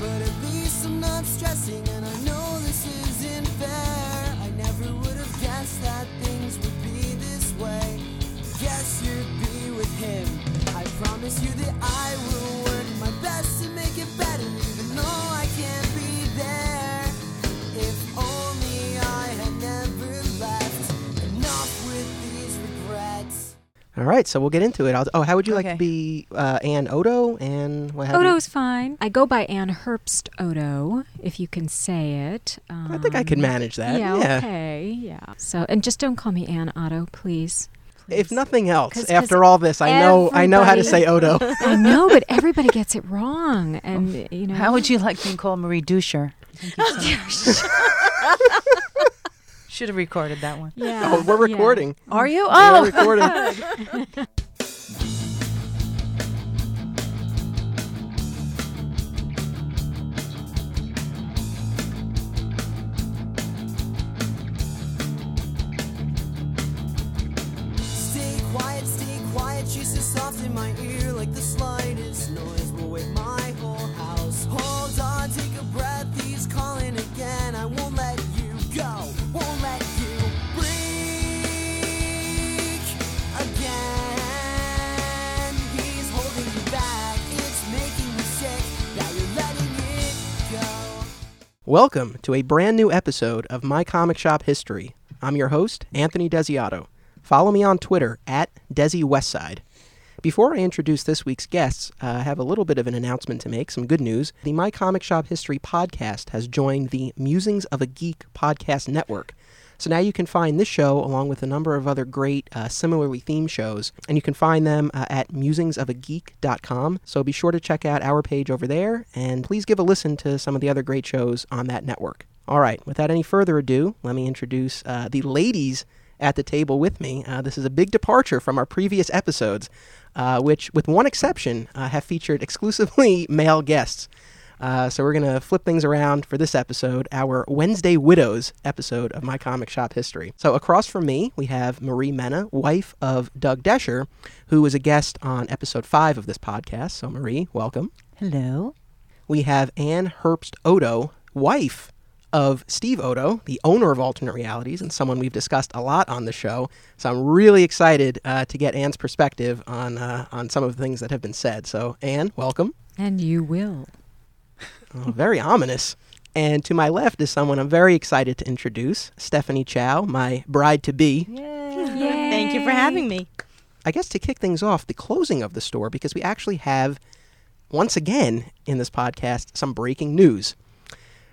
but at least I'm not stressing, and I know this isn't fair. I never would have guessed that things would be this way. Guess you'd be with him. I promise you that I All right, so we'll get into it. I'll, oh, how would you like Okay. to be uh, Ann Odo? And what? have you- Odo's fine. I go by Anne Herbst Odo, if you can say it. Um, I think I could manage that. Yeah, Yeah. okay, yeah. So, and just don't call me Anne Otto, please. If nothing else, 'Cause- 'cause after all this, I know I know how to say Odo. I know, but everybody gets it wrong, and you know. How would you like being called Marie Dusher? Should have recorded that one. Yeah. oh, we're yeah. recording. Are you? We're Oh, recording. Stay quiet, stay quiet. She's so soft in my ear, like the slightest Welcome to a brand new episode of My Comic Shop History. I'm your host, Anthony Desiato. Follow me on Twitter at Desi Westside. Before I introduce this week's guests, uh, I have a little bit of an announcement to make, some good news. The My Comic Shop History podcast has joined the Musings of a Geek podcast network. So now you can find this show along with a number of other great uh, similarly themed shows, and you can find them uh, at musingsofageek.com. So be sure to check out our page over there, and please give a listen to some of the other great shows on that network. All right, without any further ado, let me introduce uh, the ladies at the table with me. Uh, this is a big departure from our previous episodes, uh, which, with one exception, uh, have featured exclusively male guests. Uh, so we're going to flip things around for this episode, our Wednesday Widows episode of My Comic Shop History. So across from me, we have Marie Mena, wife of Doug Desher, who was a guest on episode 5 of this podcast. So Marie, welcome. hello. We have Anne Herbst Odo, wife of Steve Odo, the owner of Alternate Realities, and someone we've discussed a lot on the show. So I'm really excited uh, to get Anne's perspective on uh, on some of the things that have been said. So Anne, welcome. And you will. Oh, very ominous. And to my left is someone I'm very excited to introduce, Stephanie Chow, my bride to be. Thank you for having me. I guess to kick things off, the closing of the store, because we actually have, once again in this podcast, some breaking news.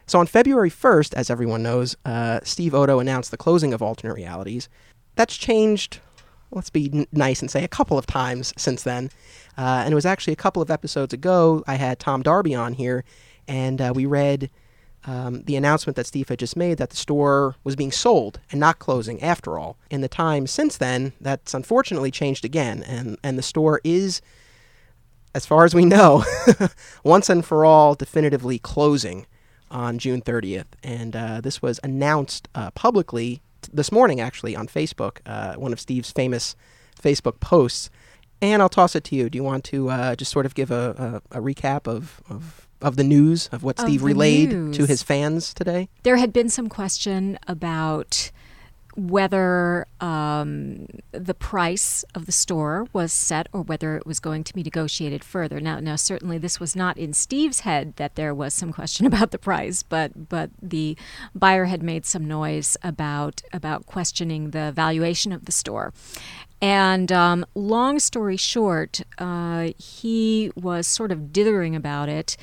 So on February 1st, as everyone knows, uh, Steve Odo announced the closing of Alternate Realities. That's changed, let's be n- nice and say, a couple of times since then. Uh, and it was actually a couple of episodes ago, I had Tom Darby on here, and uh, we read um, the announcement that Steve had just made that the store was being sold and not closing after all. In the time since then, that's unfortunately changed again, and, and the store is, as far as we know, once and for all definitively closing on June 30th. And uh, this was announced uh, publicly this morning, actually, on Facebook, uh, one of Steve's famous Facebook posts. And I'll toss it to you. Do you want to uh, just sort of give a, a, a recap of, of, of the news, of what Of Steve relayed to his fans today? There had been some question about whether um, the price of the store was set or whether it was going to be negotiated further. Now, now certainly this was not in Steve's head that there was some question about the price, but but the buyer had made some noise about about questioning the valuation of the store. And um, long story short, uh, he was sort of dithering about it.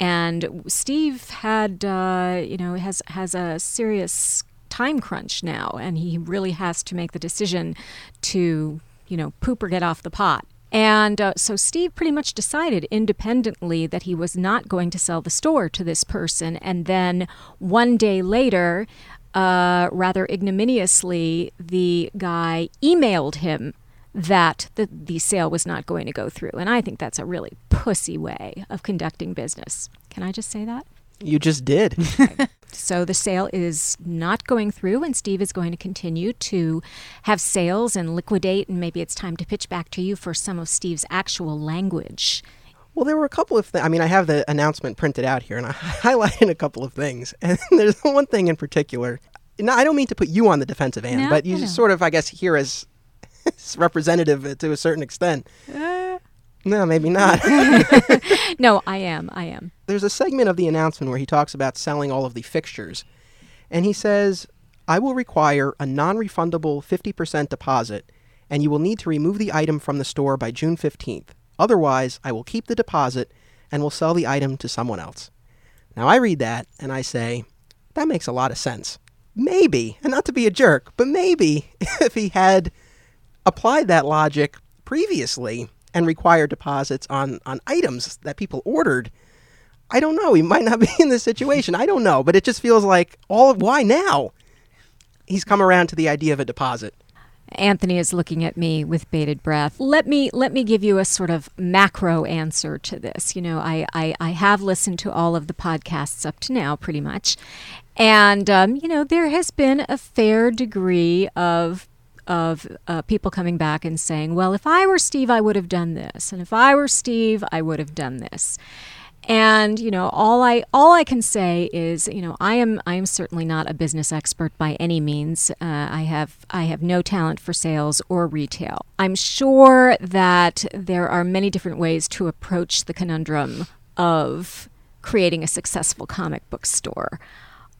And Steve had, uh, you know, has has a serious time crunch now, and he really has to make the decision to, you know, poop or get off the pot. And uh, so Steve pretty much decided independently that he was not going to sell the store to this person. And then one day later, uh, rather ignominiously, the guy emailed him that the, the sale was not going to go through. And I think that's a really pussy way of conducting business. Can I just say that? You just did. So the sale is not going through, and Steve is going to continue to have sales and liquidate. And maybe it's time to pitch back to you for some of Steve's actual language. Well, there were a couple of things. I mean, I have the announcement printed out here, and I highlighted a couple of things. And there's one thing in particular. No, I don't mean to put you on the defensive end, No, but you I know. sort of, I guess, here as, as representative to a certain extent. Uh. No, maybe not. No, I am. I am. There's a segment of the announcement where he talks about selling all of the fixtures. And he says, I will require a non refundable 50% deposit, and you will need to remove the item from the store by June 15th. Otherwise, I will keep the deposit and will sell the item to someone else. Now, I read that and I say, that makes a lot of sense. Maybe, and not to be a jerk, but maybe if he had applied that logic previously and required deposits on, on items that people ordered, I don't know. He might not be in this situation. I don't know, but it just feels like all why now? He's come around to the idea of a deposit. Anthony is looking at me with bated breath. Let me let me give you a sort of macro answer to this. You know, I I, I have listened to all of the podcasts up to now, pretty much, and um, you know there has been a fair degree of of uh, people coming back and saying, "Well, if I were Steve, I would have done this, and if I were Steve, I would have done this." And you know, all I all I can say is, you know, I am I am certainly not a business expert by any means. Uh, I have I have no talent for sales or retail. I'm sure that there are many different ways to approach the conundrum of creating a successful comic book store.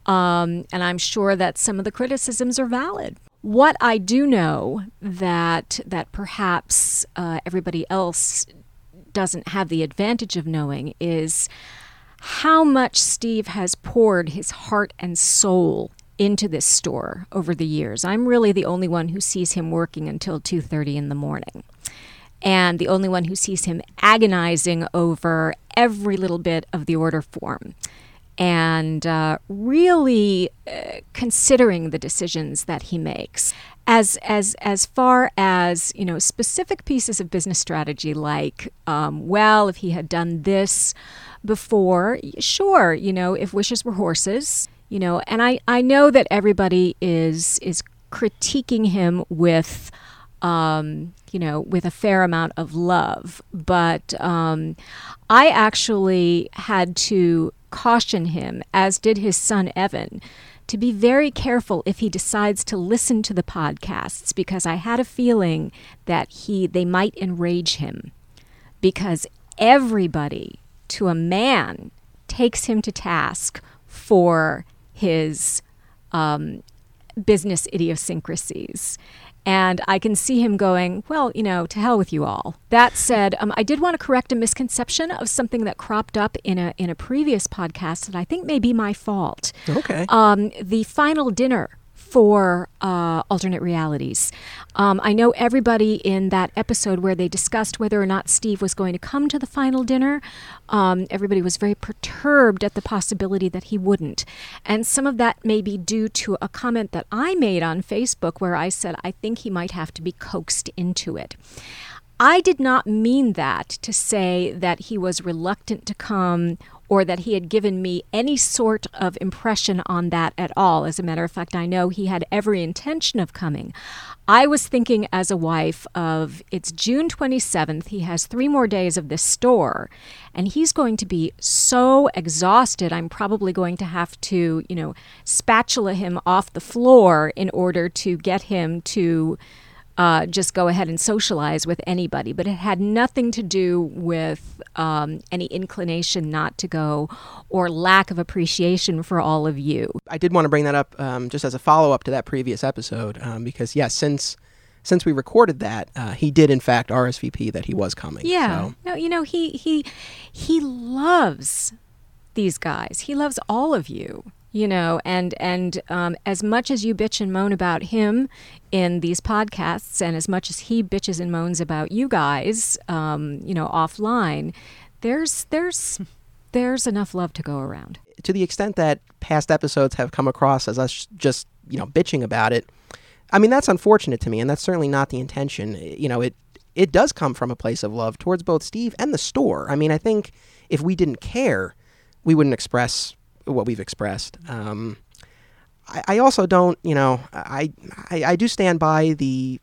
Um, and I'm sure that some of the criticisms are valid. What I do know that that perhaps uh, everybody else doesn't have the advantage of knowing is how much Steve has poured his heart and soul into this store over the years. I'm really the only one who sees him working until 2:30 in the morning. And the only one who sees him agonizing over every little bit of the order form and uh, really uh, considering the decisions that he makes as as as far as you know specific pieces of business strategy like um, well if he had done this before sure you know if wishes were horses you know and i i know that everybody is is critiquing him with um, you know, with a fair amount of love. But um, I actually had to caution him, as did his son Evan, to be very careful if he decides to listen to the podcasts because I had a feeling that he they might enrage him because everybody to a man takes him to task for his um, business idiosyncrasies. And I can see him going, well, you know, to hell with you all. That said, um, I did want to correct a misconception of something that cropped up in a in a previous podcast that I think may be my fault. Okay. Um, the final dinner for uh, alternate realities. Um, I know everybody in that episode where they discussed whether or not Steve was going to come to the final dinner. Um, everybody was very perturbed at the possibility that he wouldn't. And some of that may be due to a comment that I made on Facebook where I said I think he might have to be coaxed into it. I did not mean that to say that he was reluctant to come or that he had given me any sort of impression on that at all. As a matter of fact, I know he had every intention of coming. I was thinking as a wife of it's June 27th, he has three more days of this store, and he's going to be so exhausted. I'm probably going to have to, you know, spatula him off the floor in order to get him to uh, just go ahead and socialize with anybody. But it had nothing to do with um, any inclination not to go or lack of appreciation for all of you. I did want to bring that up um, just as a follow up to that previous episode um, because yes, since since we recorded that, uh, he did in fact RSVP that he was coming. Yeah. So, No, you know, he he he loves these guys. He loves all of you. You know, and and um, as much as you bitch and moan about him in these podcasts, and as much as he bitches and moans about you guys, um, you know, offline, there's there's there's enough love to go around. to the extent that past episodes have come across as us just you know bitching about it, I mean that's unfortunate to me, and that's certainly not the intention. You know, it it does come from a place of love towards both Steve and the store. I mean, I think if we didn't care, we wouldn't express what we've expressed. Um, I, I also don't, you know, I, I I do stand by the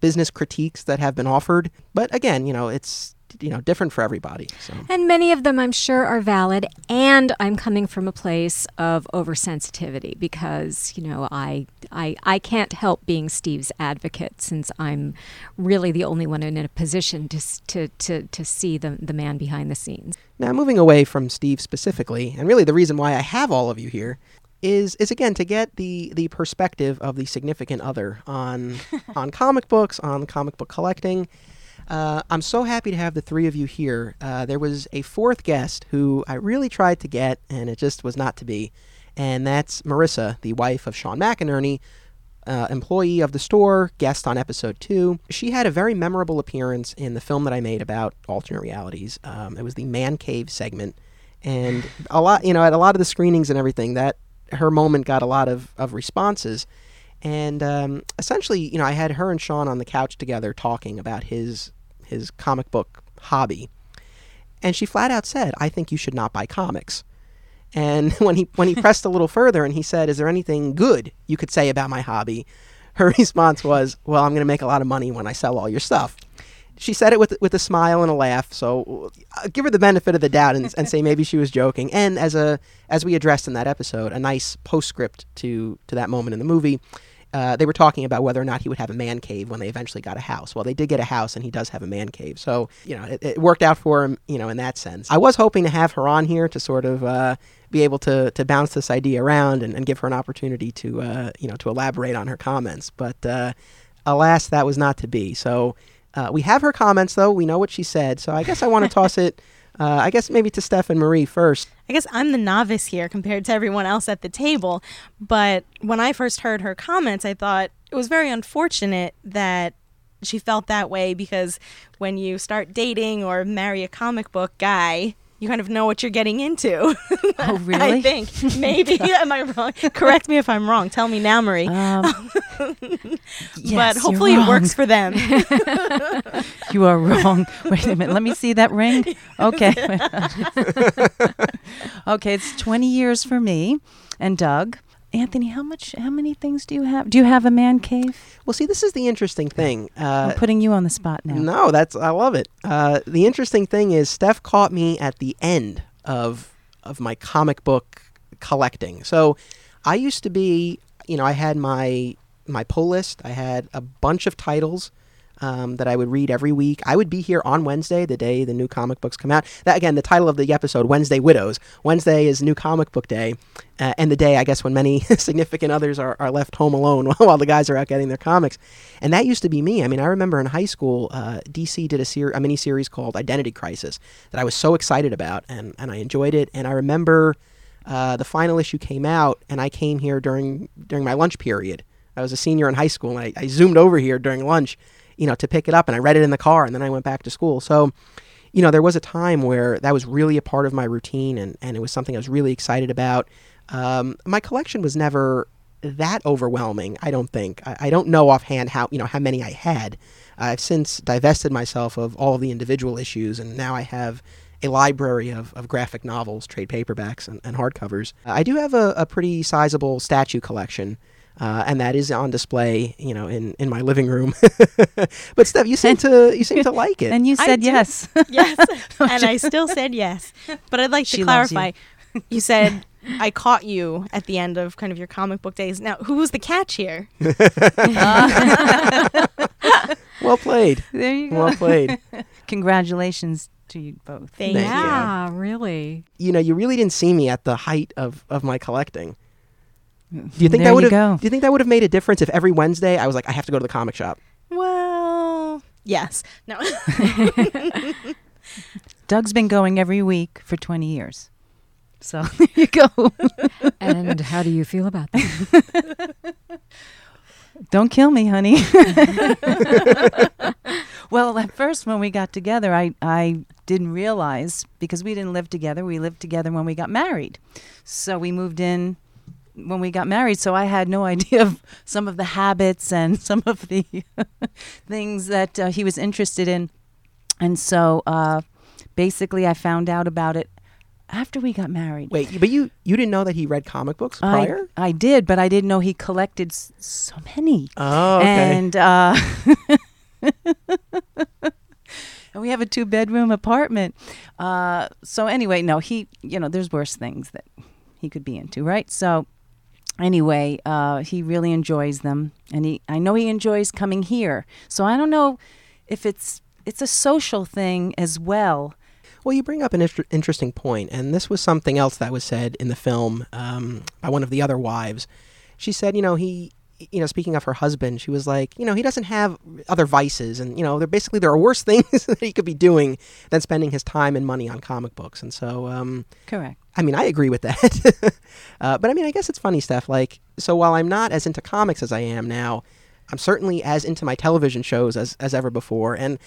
business critiques that have been offered, but again, you know, it's you know different for everybody. So And many of them, I'm sure, are valid. And I'm coming from a place of oversensitivity because, you know, I, I, I can't help being Steve's advocate since I'm really the only one in a position to, to, to, to see the, the man behind the scenes. Now, moving away from Steve specifically, and really the reason why I have all of you here is is again to get the the perspective of the significant other on on comic books, on comic book collecting. Uh, I'm so happy to have the three of you here. Uh, there was a fourth guest who I really tried to get, and it just was not to be, and that's Marissa, the wife of Sean McInerney, uh, employee of the store, guest on episode two. She had a very memorable appearance in the film that I made about alternate realities. Um, it was the Man Cave segment, and a lot, you know, at a lot of the screenings and everything, that her moment got a lot of, of responses. And um, essentially, you know, I had her and Sean on the couch together talking about his his comic book hobby, and she flat out said, "I think you should not buy comics." And when he when he pressed a little further and he said, "Is there anything good you could say about my hobby?" Her response was, "Well, I'm going to make a lot of money when I sell all your stuff." She said it with with a smile and a laugh, so uh, give her the benefit of the doubt and, and say maybe she was joking. And as a as we addressed in that episode, a nice postscript to to that moment in the movie. Uh, they were talking about whether or not he would have a man cave when they eventually got a house. Well, they did get a house, and he does have a man cave. So, you know, it, it worked out for him, you know, in that sense. I was hoping to have her on here to sort of uh, be able to, to bounce this idea around and, and give her an opportunity to, uh, you know, to elaborate on her comments. But uh, alas, that was not to be. So uh, we have her comments, though. We know what she said. So I guess I want to toss it, uh, I guess maybe to Steph and Marie first. I guess I'm the novice here compared to everyone else at the table. But when I first heard her comments, I thought it was very unfortunate that she felt that way because when you start dating or marry a comic book guy, you kind of know what you're getting into. Oh, really? I think. Maybe. Am I wrong? Correct me if I'm wrong. Tell me now, Marie. Um, but yes, you're hopefully it works for them. You are wrong. Wait a minute. Let me see that ring. Okay. okay, it's 20 years for me and Doug. Anthony, how much how many things do you have? Do you have a man cave? Well, see, this is the interesting thing. Uh, I'm putting you on the spot now. No, that's I love it. Uh, the interesting thing is Steph caught me at the end of of my comic book collecting. So I used to be, you know, I had my my pull list. I had a bunch of titles um, that I would read every week. I would be here on Wednesday, the day the new comic books come out. That again, the title of the episode, Wednesday Widows. Wednesday is New Comic Book Day, uh, and the day I guess when many significant others are, are left home alone while the guys are out getting their comics. And that used to be me. I mean, I remember in high school, uh, DC did a, ser- a mini series called Identity Crisis that I was so excited about, and and I enjoyed it. And I remember. Uh, the final issue came out, and I came here during during my lunch period. I was a senior in high school, and I, I zoomed over here during lunch, you know, to pick it up, and I read it in the car, and then I went back to school. So, you know, there was a time where that was really a part of my routine, and, and it was something I was really excited about. Um, my collection was never that overwhelming. I don't think. I, I don't know offhand how you know how many I had. I've since divested myself of all of the individual issues, and now I have a library of, of graphic novels, trade paperbacks, and, and hardcovers. I do have a, a pretty sizable statue collection. Uh, and that is on display, you know, in, in my living room. but Steph, you seem to you seem to like it. And you said do. yes. yes. And I still said yes. But I'd like She to loves you. clarify. You. said I caught you at the end of kind of your comic book days. Now, who was the catch here? well played. there you go. Well played. Congratulations to you both. Thank Thank you. yeah, really. you know, you really didn't see me at the height of, of my collecting. Do you think there that would you have? go. Do you think that would have made a difference if every Wednesday I was like, I have to go to the comic shop? Well, yes. No. Doug's been going every week for 20 years. So there you go. And how do you feel about that? Don't kill me, honey. well, at first, when we got together, I, I didn't realize because we didn't live together. We lived together when we got married. So we moved in when we got married. So I had no idea of some of the habits and some of the things that uh, he was interested in. And so uh, basically, I found out about it after we got married. Wait, but you you didn't know that he read comic books I, prior? I did, but I didn't know he collected s- so many. oh, okay. And uh, and we have a two bedroom apartment. Uh, so anyway, no, he, you know, there's worse things that he could be into, right? So anyway, uh, he really enjoys them, and he, I know he enjoys coming here. So I don't know if it's it's a social thing as well. Well, you bring up an inter- interesting point, and this was something else that was said in the film um, by one of the other wives. She said, you know, he, you know, speaking of her husband, she was like, you know, he doesn't have other vices, and you know, there basically there are worse things that he could be doing than spending his time and money on comic books, and so, um, Correct. I mean, I agree with that. uh, but I mean, I guess it's funny stuff. Like, so while I'm not as into comics as I am now, I'm certainly as into my television shows as, as ever before. And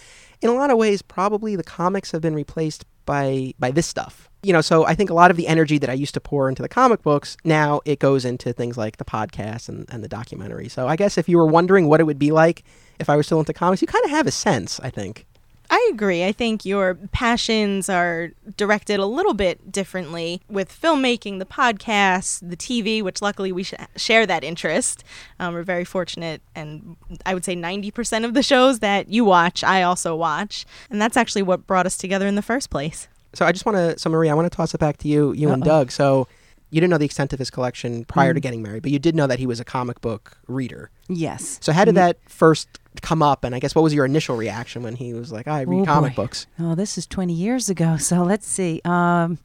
in a lot of ways, probably the comics have been replaced by by this stuff. You know, so I think a lot of the energy that I used to pour into the comic books, now it goes into things like the podcast and, and the documentary. So I guess if you were wondering what it would be like if I was still into comics, you kind of have a sense, I think. I agree. I think your passions are directed a little bit differently with filmmaking, the podcast, the TV, which luckily we sh- share that interest. Um, we're very fortunate, and I would say 90% of the shows that you watch, I also watch. And that's actually what brought us together in the first place. So I just want to, so Marie, I want to toss it back to you, you and Uh-oh. Doug. So you didn't know the extent of his collection prior to Mm. getting married, but you did know that he was a comic book reader. Yes. So how did Mm. that first come up? And I guess what was your initial reaction when he was like, "I read Oh, comic boy. books"? Oh, this is 20 years ago. So let's see. Um,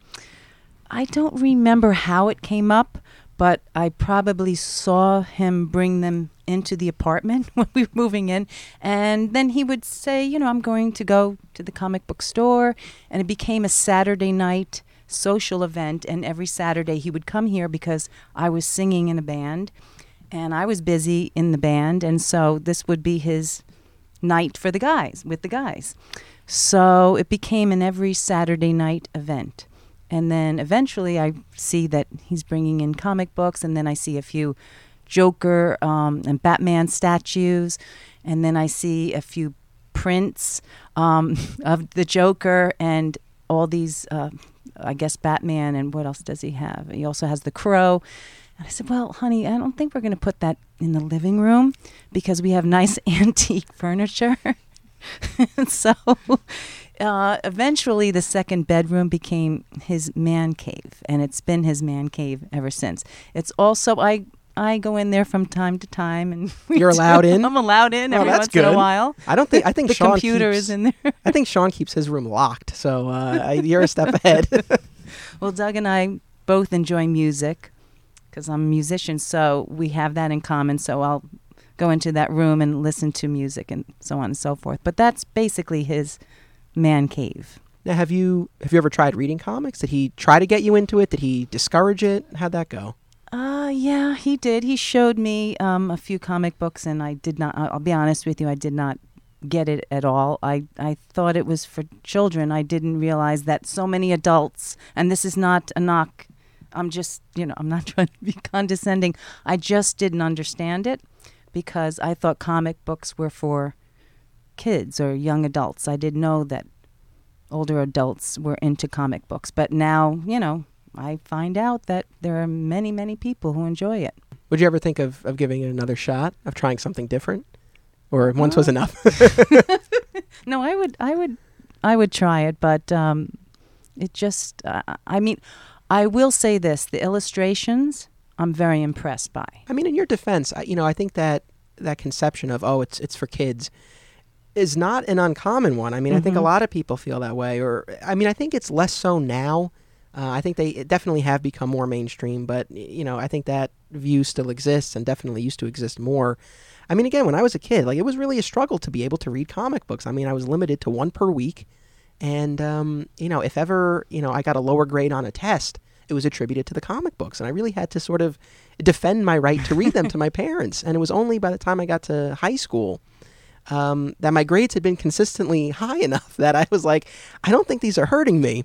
I don't remember how it came up, but I probably saw him bring them into the apartment when we were moving in. And then he would say, you know, I'm going to go to the comic book store. And it became a Saturday night social event. And every Saturday he would come here because I was singing in a band and I was busy in the band. And so this would be his night for the guys, with the guys. So it became an every Saturday night event. And then eventually I see that he's bringing in comic books, and then I see a few Joker um, and Batman statues, and then I see a few prints um, of the Joker and all these, uh, I guess, Batman, and what else does he have? He also has the Crow. And I said, Well, honey, I don't think we're going to put that in the living room because we have nice antique furniture. so uh, eventually, the second bedroom became his man cave, and it's been his man cave ever since. It's also I I go in there from time to time, and You're do- allowed in? I'm allowed in Oh, every once in a while. I don't think I think the Sean computer keeps, is in there. I think Sean keeps his room locked, so uh, I- you're a step ahead. Well, Doug and I both enjoy music because I'm a musician, so we have that in common. So I'll go into that room and listen to music and so on and so forth. But that's basically his man cave. now, have you have you ever tried reading comics? Did he try to get you into it? Did he discourage it? How'd that go? Uh, yeah, he did. He showed me um, a few comic books, and I did not. I'll be honest with you, I did not get it at all. I I thought it was for children. I didn't realize that so many adults, and this is not a knock. I'm just, you know, I'm not trying to be condescending. I just didn't understand it because I thought comic books were for kids or young adults. I didn't know that older adults were into comic books. But now, you know, I find out that there are many, many people who enjoy it. Would you ever think of, of giving it another shot, of trying something different, or once was Uh, enough? No, I would, I would, I would try it, but um, it just, uh, I mean, I will say this: the illustrations, I'm very impressed by. I mean, in your defense, I, you know, I think that that conception of oh, it's it's for kids is not an uncommon one. I mean, I think a Mhm. lot of people feel that way, or I mean, I think it's less so now. Uh, I think they definitely have become more mainstream, but you know, I think that view still exists and definitely used to exist more. I mean, again, when I was a kid, like it was really a struggle to be able to read comic books. I mean, I was limited to one per week, and um, you know, if ever you know I got a lower grade on a test, it was attributed to the comic books, and I really had to sort of defend my right to read them to my parents. And it was only by the time I got to high school um, that my grades had been consistently high enough that I was like, I don't think these are hurting me.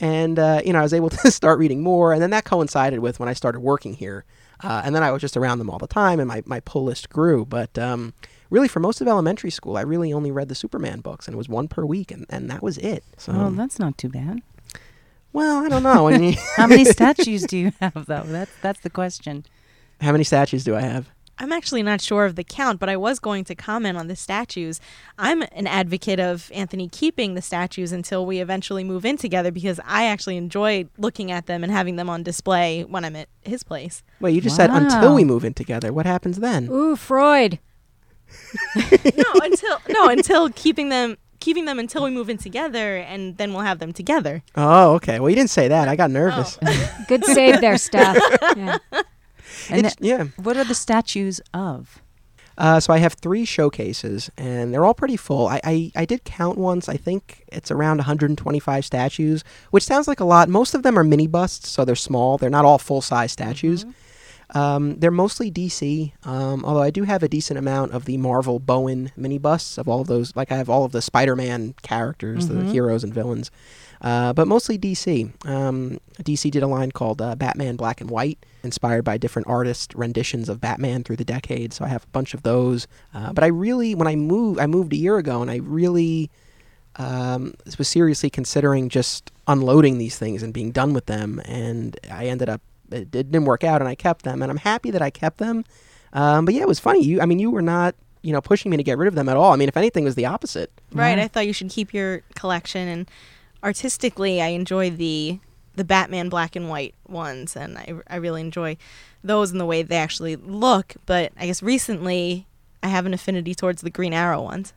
And uh, you know, I was able to start reading more, and then that coincided with when I started working here. Uh, and then I was just around them all the time, and my, my pull list grew. But um, really, for most of elementary school, I really only read the Superman books, and it was one per week, and, and that was it. So, Oh, that's not too bad. well, I don't know. I mean, How many statues do you have, though? That's that's the question. how many statues do I have? I'm actually not sure of the count, but I was going to comment on the statues. I'm an advocate of Anthony keeping the statues until we eventually move in together because I actually enjoy looking at them and having them on display when I'm at his place. Wait, you just said until we move in together. What happens then? Ooh, Freud. no, until no, until keeping them keeping them until we move in together and then we'll have them together. Oh, okay. Well, you didn't say that. I got oh. nervous. Good save there, Steph. Yeah. And yeah. what are the statues of? Uh, so I have three showcases, and they're all pretty full. I, I, I did count once. I think it's around 125 statues, which sounds like a lot. Most of them are mini busts, so they're small. They're not all full size statues. Um, they're mostly DC, um, although I do have a decent amount of the Marvel Bowen mini busts of all of those. Like I have all of the Spider-Man characters, the heroes and villains, uh, but mostly DC. Um, DC did a line called uh, Batman Black and White, inspired by different artist renditions of Batman through the decades. So I have a bunch of those. Uh, but I really, when I moved, I moved a year ago, and I really um, was seriously considering just unloading these things and being done with them. And I ended up it, it didn't work out, and I kept them, and I'm happy that I kept them. Um, but yeah, it was funny. You, I mean, you were not, you know, pushing me to get rid of them at all. I mean, if anything, it was the opposite. Right. Yeah. I thought you should keep your collection and artistically I enjoy the the Batman black and white ones and I I really enjoy those in the way they actually look, but I guess recently I have an affinity towards the Green Arrow ones.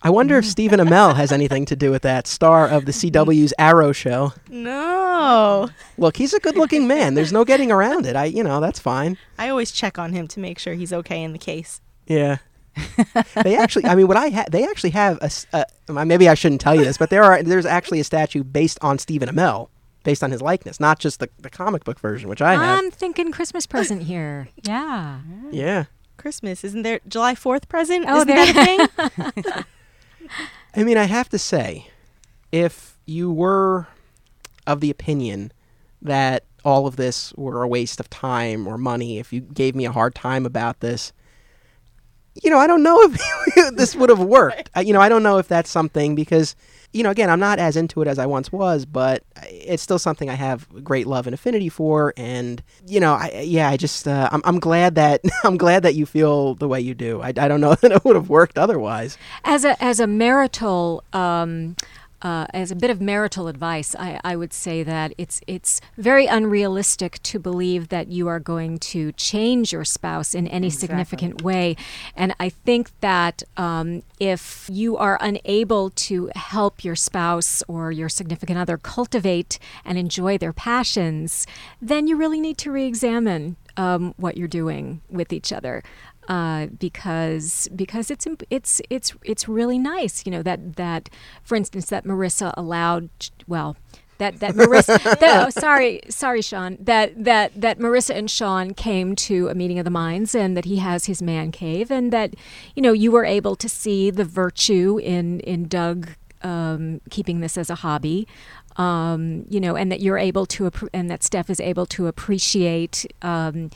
I wonder if mm. Stephen Amell has anything to do with that. Star of the CW's Arrow show. No. Look, he's a good-looking man. There's no getting around it. I, you know, that's fine. I always check on him to make sure he's okay in the case. Yeah. they actually, I mean, what I ha- they actually have a, s- uh, maybe I shouldn't tell you this, but there are there's actually a statue based on Stephen Amell, based on his likeness, not just the, the comic book version, which I have. I'm thinking Christmas present here. Yeah. yeah. Christmas, isn't there July 4th present? Oh, isn't there- that a thing? I mean, I have to say, if you were of the opinion that all of this were a waste of time or money, if you gave me a hard time about this, you know, I don't know if this would have worked. I, you know, I don't know if that's something because, you know, again, I'm not as into it as I once was, but it's still something I have great love and affinity for. And you know, I yeah, I just uh, I'm I'm glad that I'm glad that you feel the way you do. I, I don't know that it would have worked otherwise. As a as a marital um, uh, as a bit of marital advice, I, I would say that it's it's very unrealistic to believe that you are going to change your spouse in any significant way, and I think that um, if you are unable to help your spouse or your significant other cultivate and enjoy their passions, then you really need to re-examine um, what you're doing with each other uh, because because it's it's it's it's really nice, you know that that for instance that Marissa allowed well that that Marissa that, oh, sorry sorry Sean that that that Marissa and Sean came to a meeting of the minds and that he has his man cave and that you know you were able to see the virtue in in Doug um, keeping this as a hobby um, you know and that you're able to and that Steph is able to appreciate um,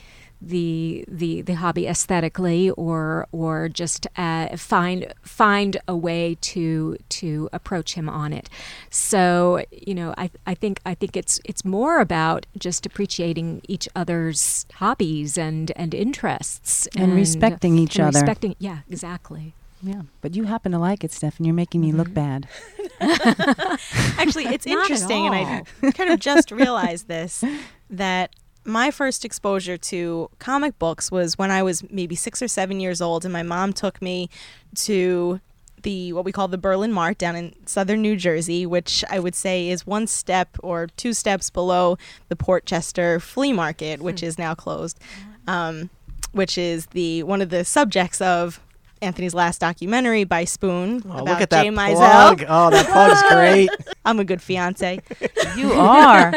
the the the hobby aesthetically or or just uh, find find a way to to approach him on it so you know I, I think I think it's it's more about just appreciating each other's hobbies and and interests And respecting each and other. respecting yeah exactly Yeah, but you happen to like it, Steph, and you're making me look bad. Actually, it's interesting, and I kind of just realized this that my first exposure to comic books was when I was maybe six or seven years old, and my mom took me to the what we call the Berlin Mart down in southern New Jersey, which I would say is one step or two steps below the Portchester Flea Market, which is now closed, um, which is the one of the subjects of Anthony's last documentary by Spoon Oh, about look at that Jay Mizell. plug! Oh, that plug's great. I'm a good fiance. You are.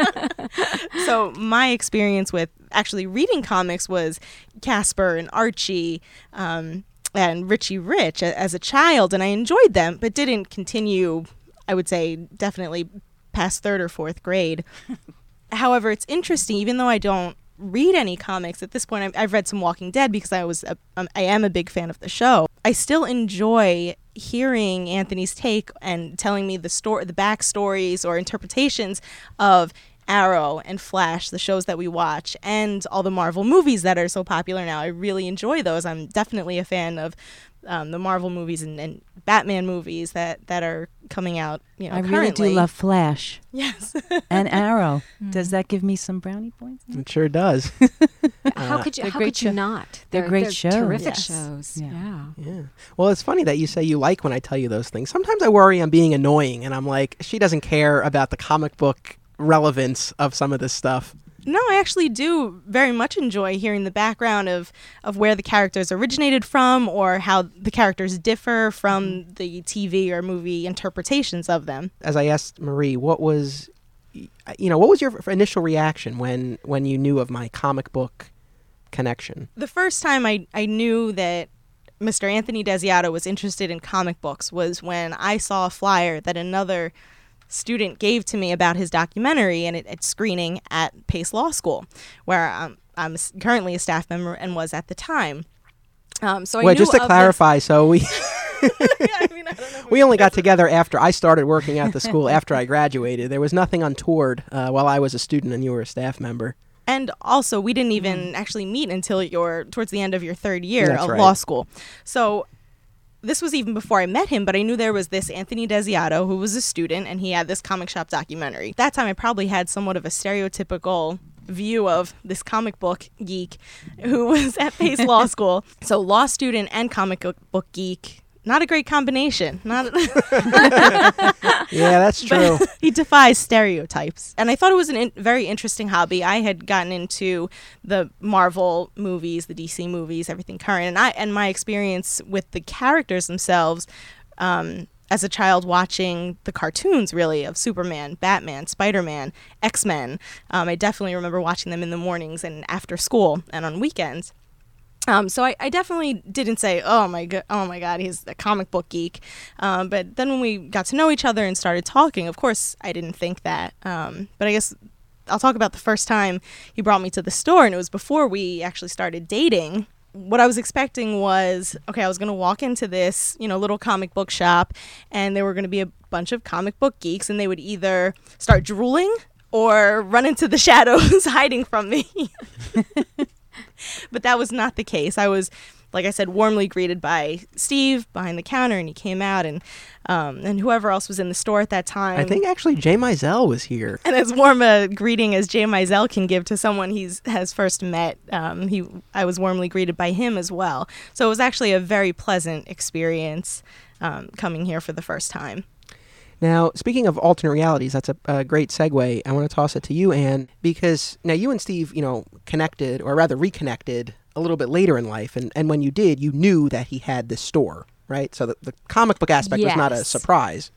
so my experience with actually reading comics was Casper and Archie um, and Richie Rich a- as a child, and I enjoyed them, but didn't continue. I would say definitely past third or fourth grade. However, it's interesting, even though I don't read any comics at this point. I've, I've read some Walking Dead because I was a, um, I am a big fan of the show. I still enjoy hearing Anthony's take and telling me the story, the backstories or interpretations of Arrow and Flash, the shows that we watch, and all the Marvel movies that are so popular now. I really enjoy those. I'm definitely a fan of um, the Marvel movies and, and Batman movies that, that are coming out. You know, I really do love Flash Yes. and Arrow. Mm. Does that give me some brownie points? It sure does. how Uh, could you? they're How great could you show- not? they're great shows. Terrific Yes. shows. Yeah. Yeah. Yeah. Well, it's funny that you say you like when I tell you those things. Sometimes I worry I'm being annoying, and I'm like, she doesn't care about the comic book relevance of some of this stuff. No, I actually do very much enjoy hearing the background of, of where the characters originated from or how the characters differ from mm-hmm. the TV or movie interpretations of them. As I asked Marie, what was, you know, what was your initial reaction when when you knew of my comic book connection? The first time I, I knew that Mr. Anthony Desiato was interested in comic books was when I saw a flyer that another student gave to me about his documentary and it, it's screening at Pace Law School, where I'm, I'm currently a staff member and was at the time. Um, so I well, just to of this- clarify, so we Yeah, I mean, I don't know we only got together after I started working at the school after I graduated. There was nothing untoward uh, while I was a student and you were a staff member. And also, we didn't even actually meet until your towards the end of your third year That's of right. law school. So this was even before I met him, but I knew there was this Anthony Desiato who was a student, and he had this comic shop documentary. That time, I probably had somewhat of a stereotypical view of this comic book geek who was at Pace Law School. So law student and comic book geek. Not a great combination. Not Yeah, that's true. he defies stereotypes. And I thought it was a in- very interesting hobby. I had gotten into the Marvel movies, the DC movies, everything current, and I and my experience with the characters themselves. Um, as a child watching the cartoons really of Superman, Batman, Spider-Man, X-Men. Um, I definitely remember watching them in the mornings and after school and on weekends. Um, so I, I definitely didn't say, oh my god, oh my god, he's a comic book geek. Um, but then when we got to know each other and started talking, of course I didn't think that. Um, but I guess I'll talk about the first time he brought me to the store, and it was before we actually started dating. What I was expecting was, okay, I was gonna walk into this, you know, little comic book shop, and there were gonna be a bunch of comic book geeks, and they would either start drooling or run into the shadows hiding from me. but that was not the case. I was, like I said, warmly greeted by Steve behind the counter, and he came out, and um, and whoever else was in the store at that time. I think actually Jay Mizell was here. And as warm a greeting as Jay Mizell can give to someone he's has first met, um, he I was warmly greeted by him as well. So it was actually a very pleasant experience um, coming here for the first time. Now, speaking of alternate realities, that's a, a great segue. I want to toss it to you, Anne, because now you and Steve, you know, connected, or rather reconnected a little bit later in life. And, and when you did, you knew that he had this store, right? So the, the comic book aspect was not a surprise.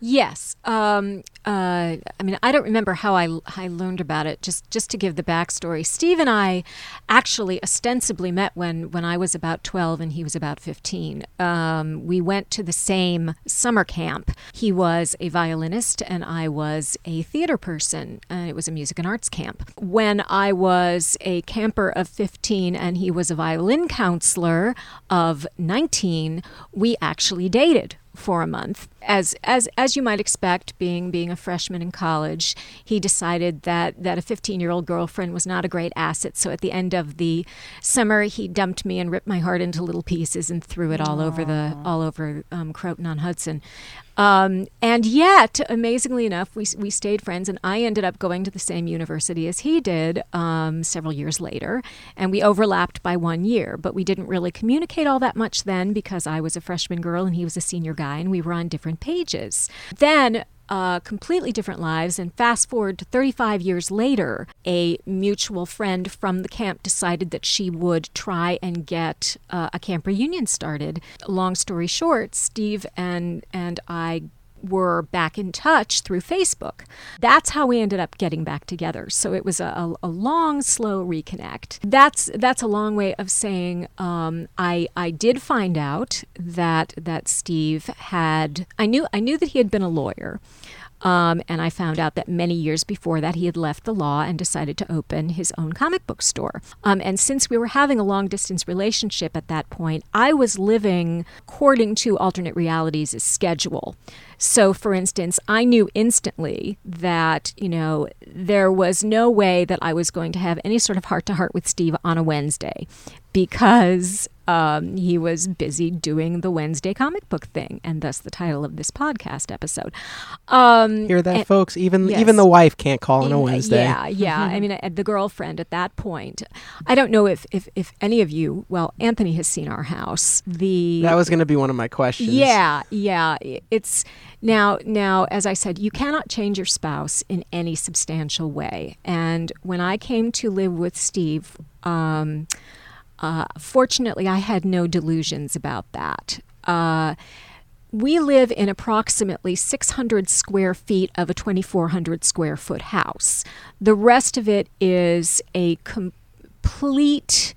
Yes. Um, uh, I mean, I don't remember how I, I learned about it. Just just to give the backstory, Steve and I actually ostensibly met when when I was about twelve and he was about fifteen. Um, we went to the same summer camp. He was a violinist and I was a theater person. Uh, it was a music and arts camp. When I was a camper of fifteen and he was a violin counselor of nineteen, we actually dated for a month. As as as you might expect, being being a freshman in college, he decided that that a 15-year-old girlfriend was not a great asset. So at the end of the summer, he dumped me and ripped my heart into little pieces and threw it all over the all over um, Croton on Hudson. Um, and yet, amazingly enough, we, we stayed friends, and I ended up going to the same university as he did um, several years later. And we overlapped by one year, but we didn't really communicate all that much then because I was a freshman girl and he was a senior guy, and we were on different pages. Then, uh, completely different lives. And fast forward to 35 years later, a mutual friend from the camp decided that she would try and get uh, a camp reunion started. Long story short, Steve and and I were back in touch through Facebook. That's how we ended up getting back together. So it was a, a, long, slow reconnect. That's that's a long way of saying um, I I did find out that that Steve had I knew I knew that he had been a lawyer. Um, and I found out that many years before that, he had left the law and decided to open his own comic book store. Um, and since we were having a long distance relationship at that point, I was living according to alternate realities' schedule. So, for instance, I knew instantly that, you know, there was no way that I was going to have any sort of heart to heart with Steve on a Wednesday because um, he was busy doing the Wednesday comic book thing, and thus the title of this podcast episode. Um, Hear that, and- folks? Even yes. even the wife can't call on a Wednesday. Yeah, yeah. I mean, uh, the girlfriend at that point. I don't know if, if, if any of you, well, Anthony has seen our house. The That was going to be one of my questions. yeah, yeah. It's now now as I said, you cannot change your spouse in any substantial way. And when I came to live with Steve, um, uh, fortunately, I had no delusions about that. Uh, we live in approximately 600 square feet of a 2,400 square foot house. The rest of it is a complete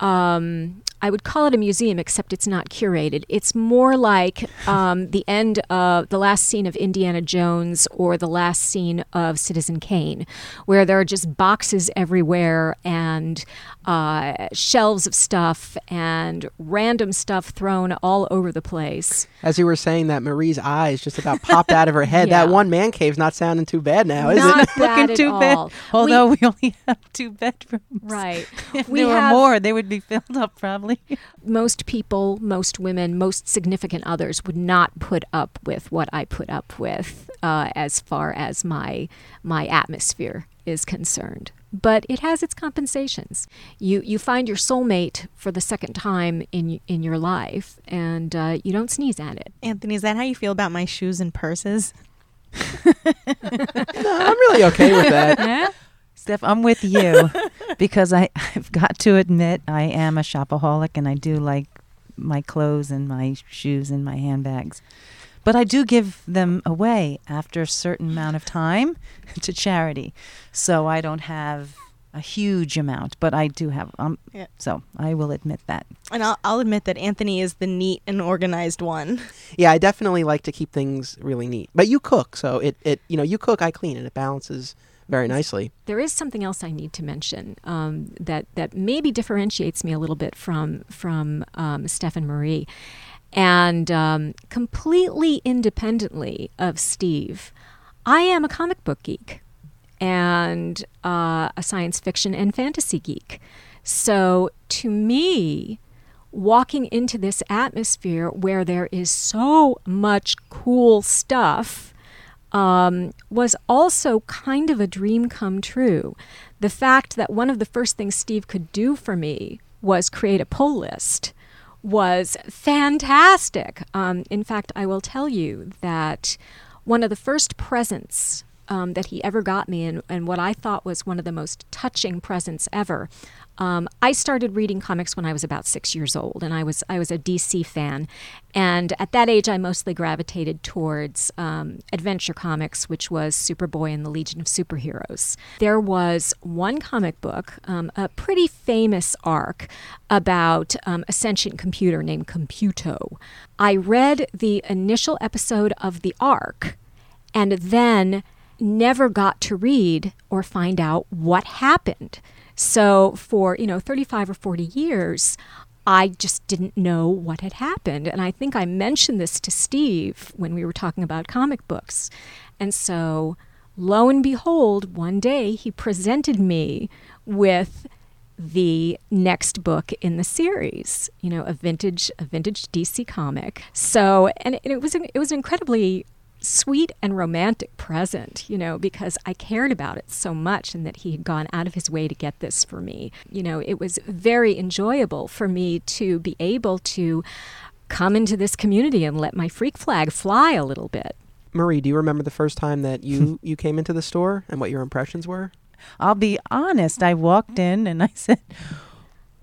um, I would call it a museum, except it's not curated. It's more like um, the end of the last scene of Indiana Jones or the last scene of Citizen Kane, where there are just boxes everywhere and uh, shelves of stuff and random stuff thrown all over the place. As you were saying that, Marie's eyes just about popped out of her head. Yeah. That one man cave's not sounding too bad now, is Not it? bad Looking at too bad. Although we, only have two bedrooms. Right. If We there were more, they would be filled up probably. most people, most women, most significant others would not put up with what I put up with uh, as far as my my atmosphere is concerned. But it has its compensations. You you find your soulmate for the second time in in your life, and uh, you don't sneeze at it. Anthony, is that how you feel about my shoes and purses? No, I'm really okay with that. Steph, I'm with you because I, I've got to admit I am a shopaholic and I do like my clothes and my shoes and my handbags. But I do give them away after a certain amount of time to charity. So I don't have a huge amount, but I do have um Yeah. so I will admit that. And I'll, I'll admit that Anthony is the neat and organized one. Yeah, I definitely like to keep things really neat. But you cook, so it, it you know, you cook, I clean, and it balances very nicely. There is something else I need to mention um, that that maybe differentiates me a little bit from from um, Steph and Marie, and um, completely independently of Steve, I am a comic book geek and uh, a science fiction and fantasy geek. So to me, walking into this atmosphere where there is so much cool stuff um, was also kind of a dream come true. The fact that one of the first things Steve could do for me was create a pull list was fantastic. Um, in fact, I will tell you that one of the first presents um, that he ever got me, and, and what I thought was one of the most touching presents ever. Um, I started reading comics when I was about six years old, and I was I was a DC fan, and at that age, I mostly gravitated towards um, adventure comics, which was Superboy and the Legion of Superheroes. There was one comic book, um, a pretty famous arc about um, a sentient computer named Computo. I read the initial episode of the arc, and then never got to read or find out what happened. So for, you know, 35 or 40 years, I just didn't know what had happened. And I think I mentioned this to Steve when we were talking about comic books. And so lo and behold, one day he presented me with the next book in the series, you know, a vintage a vintage DC comic. So, and it, it was it was incredibly sweet and romantic present, you know, because I cared about it so much and that he had gone out of his way to get this for me. You know, it was very enjoyable for me to be able to come into this community and let my freak flag fly a little bit. Marie, do you remember the first time that you you came into the store and what your impressions were? I'll be honest. I walked in and I said,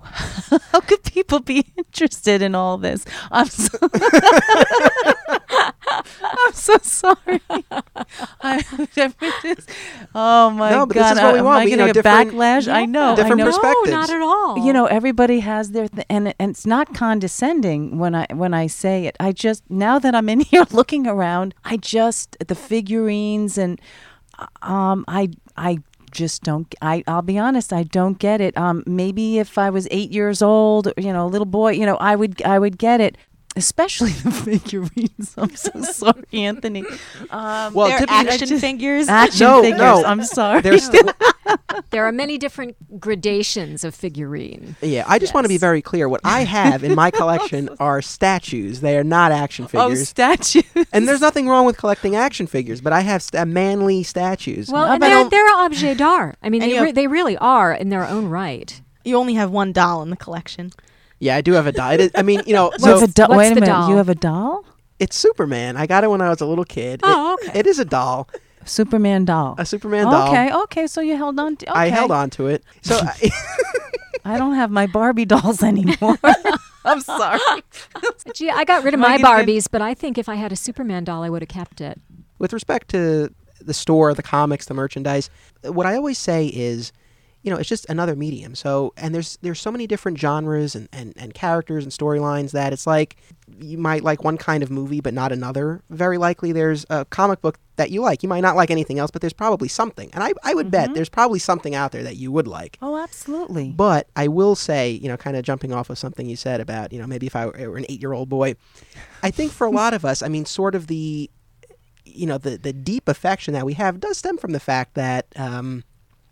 "How could people be interested in all this?" I'm so I'm so sorry. I, oh my No, but this god! is what we am want. I We- you gonna know, get different- backlash? I know. different I know. perspectives. No, not at all. You know, everybody has their th- and and it's not condescending when I when I say it. I just now that I'm in here looking around, I just the figurines and um I I just don't I I'll be honest, I don't get it. Um maybe if I was 8 years old, you know, a little boy, you know, I would I would get it. Especially the figurines. I'm so sorry, Anthony. Um, Well, They're action just- figures. action No, figures. no. I'm sorry. There's still, there are many different gradations of figurine. yeah. I just want to be very clear. What I have in my collection are statues. They are not action figures. oh, figures. statues. and there's nothing wrong with collecting action figures, but I have st- manly statues. Well, How and they're, they're objet d'art. I mean, they, you- re- they really are in their own right. you only have one doll in the collection. Yeah, I do have a doll. It is- I mean, you know, so have a doll. what's Wait a the minute. doll? You have a doll? it's Superman. I got it when I was a little kid. Oh, It- okay. it is a doll, Superman doll. a Superman doll. Okay, okay. So you held on to. Okay. I held on to it. So I, I don't have my Barbie dolls anymore. I'm sorry. Gee, I got rid of my Barbies, but I think if I had a Superman doll, I would have kept it. with respect to the store, the comics, the merchandise, what I always say is, you know, it's just another medium. So, and there's there's so many different genres and, and, and characters and storylines that it's like you might like one kind of movie but not another. Very likely there's a comic book that you like. You might not like anything else, but there's probably something. And I, I would bet there's probably something out there that you would like. Oh, absolutely. But I will say, you know, kind of jumping off of something you said about, you know, maybe if I were an eight year old boy, I think for a lot of us, I mean, sort of the, you know, the, the deep affection that we have does stem from the fact that, um,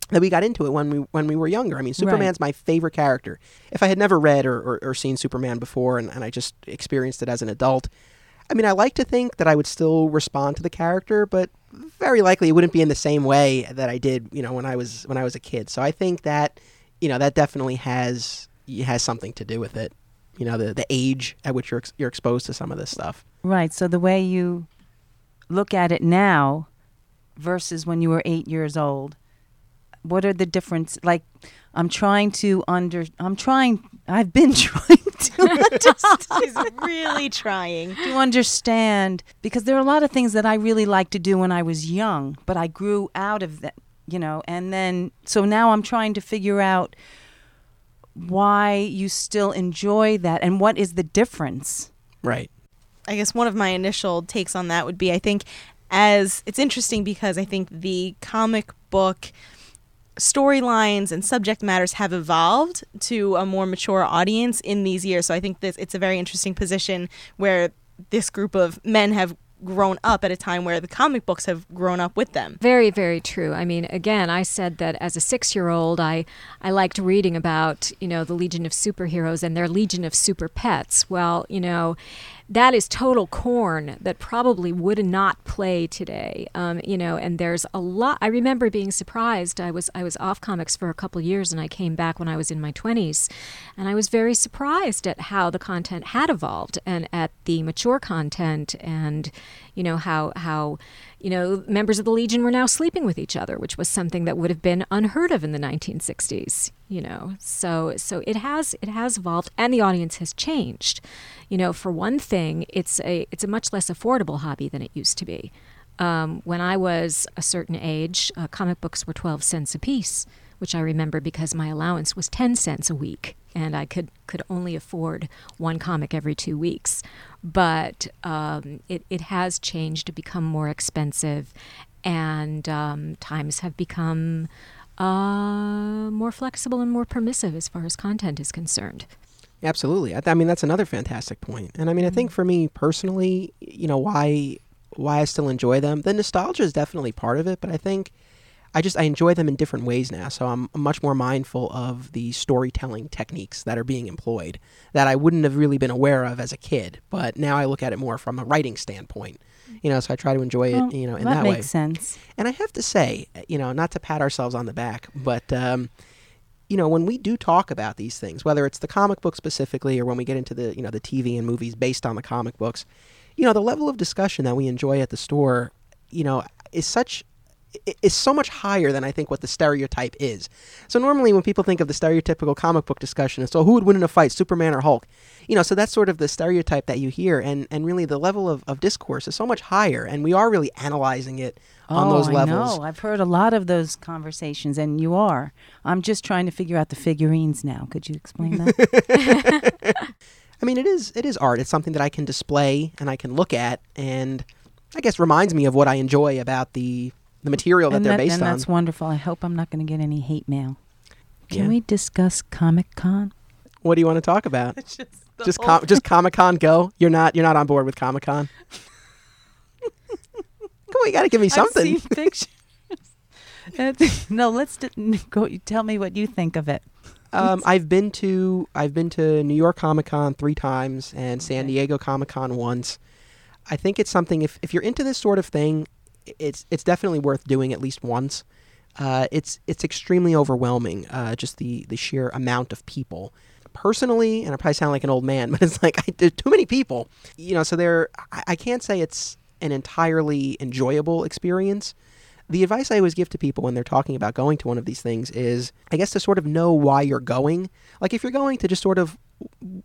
that we got into it when we when we were younger. I mean, Superman's my favorite character. If I had never read or, or, or seen Superman before and, and I just experienced it as an adult, I mean, I like to think that I would still respond to the character, but very likely it wouldn't be in the same way that I did, you know, when I was when I was a kid. So I think that, you know, that definitely has has something to do with it. You know, the the age at which you're ex- you're exposed to some of this stuff. Right. So the way you look at it now versus when you were eight years old, what are the difference? Like, I'm trying to under. I'm trying. I've been trying to understand. She's really trying. to understand because there are a lot of things that I really liked to do when I was young, but I grew out of that, you know, and then so now I'm trying to figure out why you still enjoy that and what is the difference. Right. I guess one of my initial takes on that would be I think as it's interesting because I think the comic book storylines and subject matters have evolved to a more mature audience in these years. So I think this it's a very interesting position where this group of men have grown up at a time where the comic books have grown up with them. Very, very true. I mean, again, I said that as a six-year-old, I I liked reading about you know the Legion of Superheroes and their Legion of Super Pets. Well, you know. That is total corn that probably would not play today, um, you know. And there's a lot. I remember being surprised. I was I was off comics for a couple years, and I came back when I was in my 20s, and I was very surprised at how the content had evolved and at the mature content, and you know how how you know members of the Legion were now sleeping with each other, which was something that would have been unheard of in the 1960s. You know, so so it has it has evolved, and the audience has changed. You know, for one thing, it's a it's a much less affordable hobby than it used to be. Um, when I was a certain age, uh, comic books were 12 cents a piece, which I remember because my allowance was 10 cents a week, and I could, could only afford one comic every two weeks. But um, it, it has changed to become more expensive, and um, times have become uh, more flexible and more permissive as far as content is concerned. Absolutely. I, th- I mean, that's another fantastic point. And I mean, I think for me personally, you know, why why I still enjoy them, the nostalgia is definitely part of it. But I think I just I enjoy them in different ways now. So I'm much more mindful of the storytelling techniques that are being employed that I wouldn't have really been aware of as a kid. But now I look at it more from a writing standpoint. You know, so I try to enjoy it. Well, you know, in that, way. that, makes way. sense. And I have to say, you know, not to pat ourselves on the back, but um, you know, when we do talk about these things, whether it's the comic book specifically or when we get into the you know the TV and movies based on the comic books, you know, the level of discussion that we enjoy at the store, you know, is such is so much higher than I think what the stereotype is. So normally when people think of the stereotypical comic book discussion, it's oh who would win in a fight, Superman or Hulk? You know, so that's sort of the stereotype that you hear, and and really the level of, of discourse is so much higher, and we are really analyzing it on oh, those I levels. know. I've heard a lot of those conversations, and you are. I'm just trying to figure out the figurines now. Could you explain that? I mean, it is it is art. It's something that I can display and I can look at, and I guess reminds me of what I enjoy about the the material that and they're that- based and on. that's wonderful. I hope I'm not going to get any hate mail. Can Yeah. we discuss Comic Con? What do you want to talk about? just just com- just Comic Con go. You're not you're not on board with Comic Con. Come on, you got to give me something. I've seen pictures. no, let's d- go. Tell me what you think of it. Um, I've been to I've been to New York Comic Con three times and San Okay. Diego Comic Con once. I think it's something if if you're into this sort of thing, i- it's it's definitely worth doing at least once. Uh, it's it's extremely overwhelming, uh, just the the sheer amount of people. Personally, and I probably sound like an old man, but it's like I, there's too many people. You know, so there I, I can't say it's an entirely enjoyable experience the advice I always give to people when they're talking about going to one of these things is, I guess, to sort of know why you're going. Like, if you're going to just sort of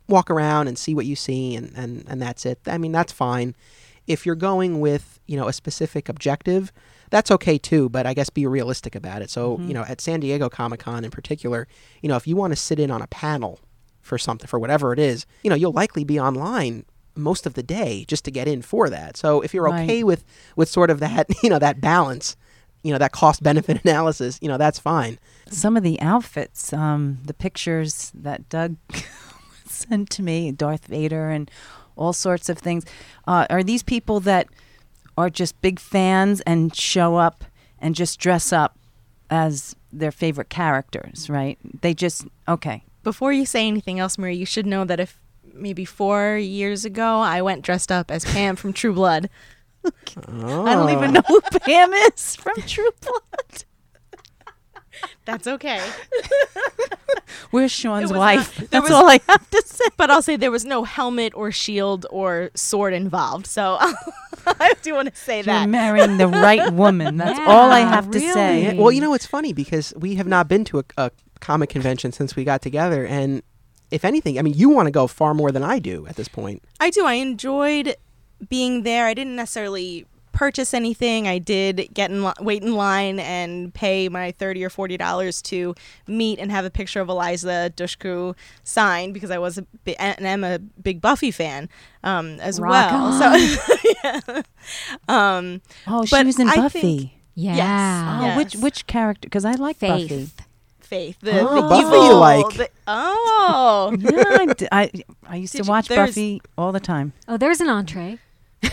walk around and see what you see and, and, and that's it, I mean, that's fine. If you're going with, you know, a specific objective, that's okay too, but I guess be realistic about it. So, you know, at San Diego Comic Con in particular, you know, if you want to sit in on a panel for something, for whatever it is, you know, you'll likely be online most of the day just to get in for that. So if you're Right. okay with with sort of that, you know, that balance, you know, that cost benefit analysis, you know, that's fine. Some of the outfits, um, the pictures that Doug sent to me, Darth Vader, and all sorts of things. Uh, are these people that are just big fans and show up and just dress up as their favorite characters? Right? They just okay. Before you say anything else, Marie, you should know that if maybe four years ago I went dressed up as Pam from True Blood. I don't even Oh. know who Pam is from True Blood. That's okay. Where's Sean's wife? not- That's was- all I have to say. But I'll say there was no helmet or shield or sword involved. So I do want to say You're that. marrying the right woman. That's all I Yeah, have to say. Yeah, well, you know, it's funny because we have not been to a, a comic convention since we got together, and if anything, I mean, you want to go far more than I do at this point. I do. I enjoyed being there. I didn't necessarily purchase anything. I did get in li- wait in line and pay my thirty or forty dollars to meet and have a picture of Eliza Dushku signed because I was a bi- and am a big Buffy fan um, as Rock well. So yeah. Um, Oh, she was in I Buffy. think- Yeah. Oh, Yes. which which character? Because I like Buffy. Faith. Faith, the, Oh, the Buffy evil, you like. the- oh, yeah, I, d- I, I used Did to watch there's- Buffy all the time. Oh, there's an entree.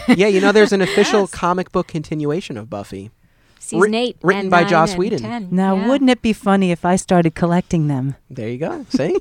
Yeah, you know, there's an official Yes. comic book continuation of Buffy. Season Writ- eight. written and by nine Joss Whedon. 10. Now, Yeah. wouldn't it be funny if I started collecting them? There you go. See,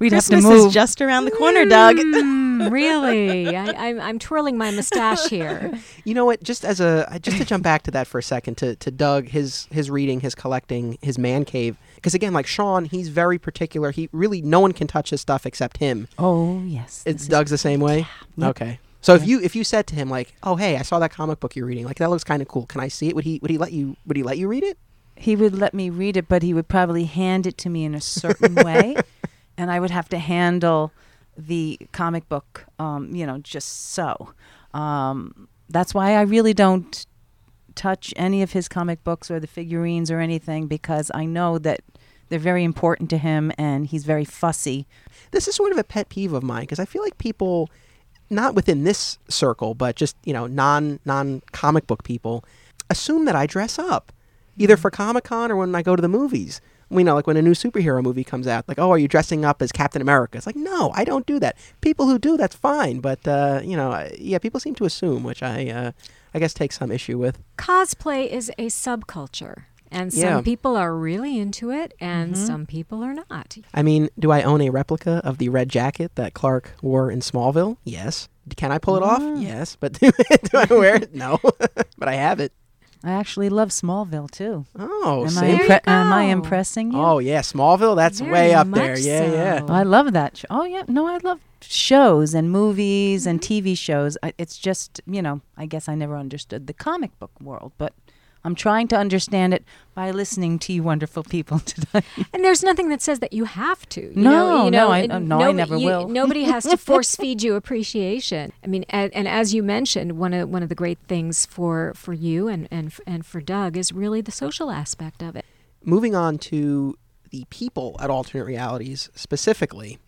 We'd Christmas have to move. is just around the corner, Doug. Mm, really? I, I'm, I'm twirling my mustache here. you know what? Just as a just to jump back to that for a second to to Doug, his his reading, his collecting, his man cave. Because again, like Sean, he's very particular. He really no one can touch his stuff except him. oh yes, It's this is- Doug's the same way. Yep. Okay. So if you if you said to him like, "Oh, hey, I saw that comic book you're reading. Like that looks kind of cool. Can I see it?" Would he would he let you would he let you read it? He would let me read it, but he would probably hand it to me in a certain way, and I would have to handle the comic book, um, you know, just so. Um, that's why I really don't touch any of his comic books or the figurines or anything because I know that they're very important to him and he's very fussy. This is sort of a pet peeve of mine because I feel like people not within this circle, but just, you know, non non comic book people assume that I dress up either for Comic-Con or when I go to the movies. You know, like when a new superhero movie comes out, like, oh, are you dressing up as Captain America? It's like, no, I don't do that. People who do, that's fine. But, uh, you know, yeah, people seem to assume, which I, uh, I guess, take some issue with. Cosplay is a subculture. And some Yeah. people are really into it, and mm-hmm. some people are not. I mean, do I own a replica of the red jacket that Clark wore in Smallville? Yes. Can I pull it off? Mm. Yes. But do, do I wear it? No. but I have it. I actually love Smallville too. Oh, am, see? I There you impre- am I impressing you? Oh, yeah. Smallville, that's Very way up there. much Yeah, yeah. so. Oh, I love that. Show. Oh yeah, no, I love shows and movies and mm-hmm. TV shows. I, it's just you know, I guess I never understood the comic book world, but I'm trying to understand it by listening to you wonderful people today. And there's nothing that says that you have to. You No, know, you no, I- and no, I never you- will. Nobody has to force feed you appreciation. I mean, and, and as you mentioned, one of one of the great things for for you and and and for Doug is really the social aspect of it. Moving on to the people at alternate realities specifically.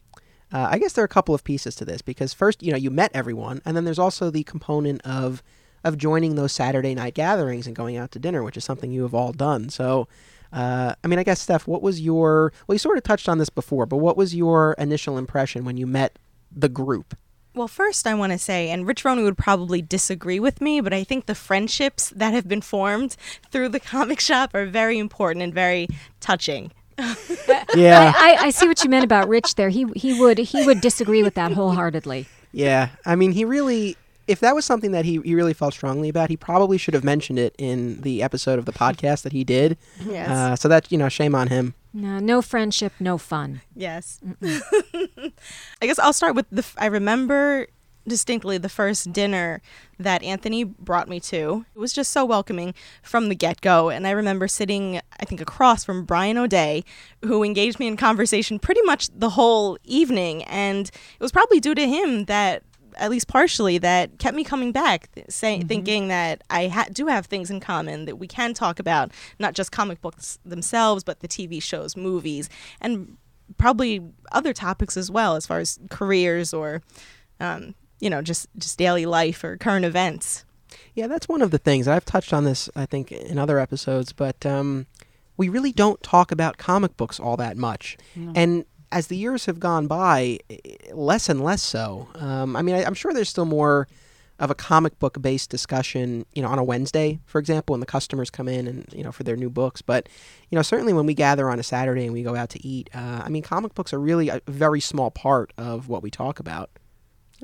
Uh, I guess there are a couple of pieces to this because first, you know, you met everyone, and then there's also the component of of joining those Saturday night gatherings and going out to dinner, which is something you have all done. So, uh, I mean, I guess Steph, what was your? Well, you sort of touched on this before, but what was your initial impression when you met the group? Well, first, I want to say, and Rich Roney would probably disagree with me, but I think the friendships that have been formed through the comic shop are very important and very touching. Yeah, I, I see what you meant about Rich there. He he would he would disagree with that wholeheartedly. yeah. I mean, he really. If that was something that he, he really felt strongly about, he probably should have mentioned it in the episode of the podcast that he did. Yes. Uh, so that you know, shame on him. No, no friendship, no fun. Yes. I guess I'll start with the. F- I remember distinctly the first dinner that Anthony brought me to. It was just so welcoming from the get go. And I remember sitting, I think, across from Brian O'Day, who engaged me in conversation pretty much the whole evening. And it was probably due to him that. At least partially, that kept me coming back, th- saying, thinking that I ha- do have things in common that we can talk about, not just comic books themselves, but the TV shows, movies, and probably other topics as well, as far as careers or, um, you know, just just daily life or current events. Yeah, that's one of the things. I've touched on this, I think, in other episodes, but um, we really don't talk about comic books all that much. And as the years have gone by, less and less so. Um, I mean, I, I'm sure there's still more of a comic book based discussion, you know, on a Wednesday, for example, when the customers come in and, you know, for their new books. But, you know, certainly when we gather on a Saturday and we go out to eat, uh, I mean, comic books are really a very small part of what we talk about.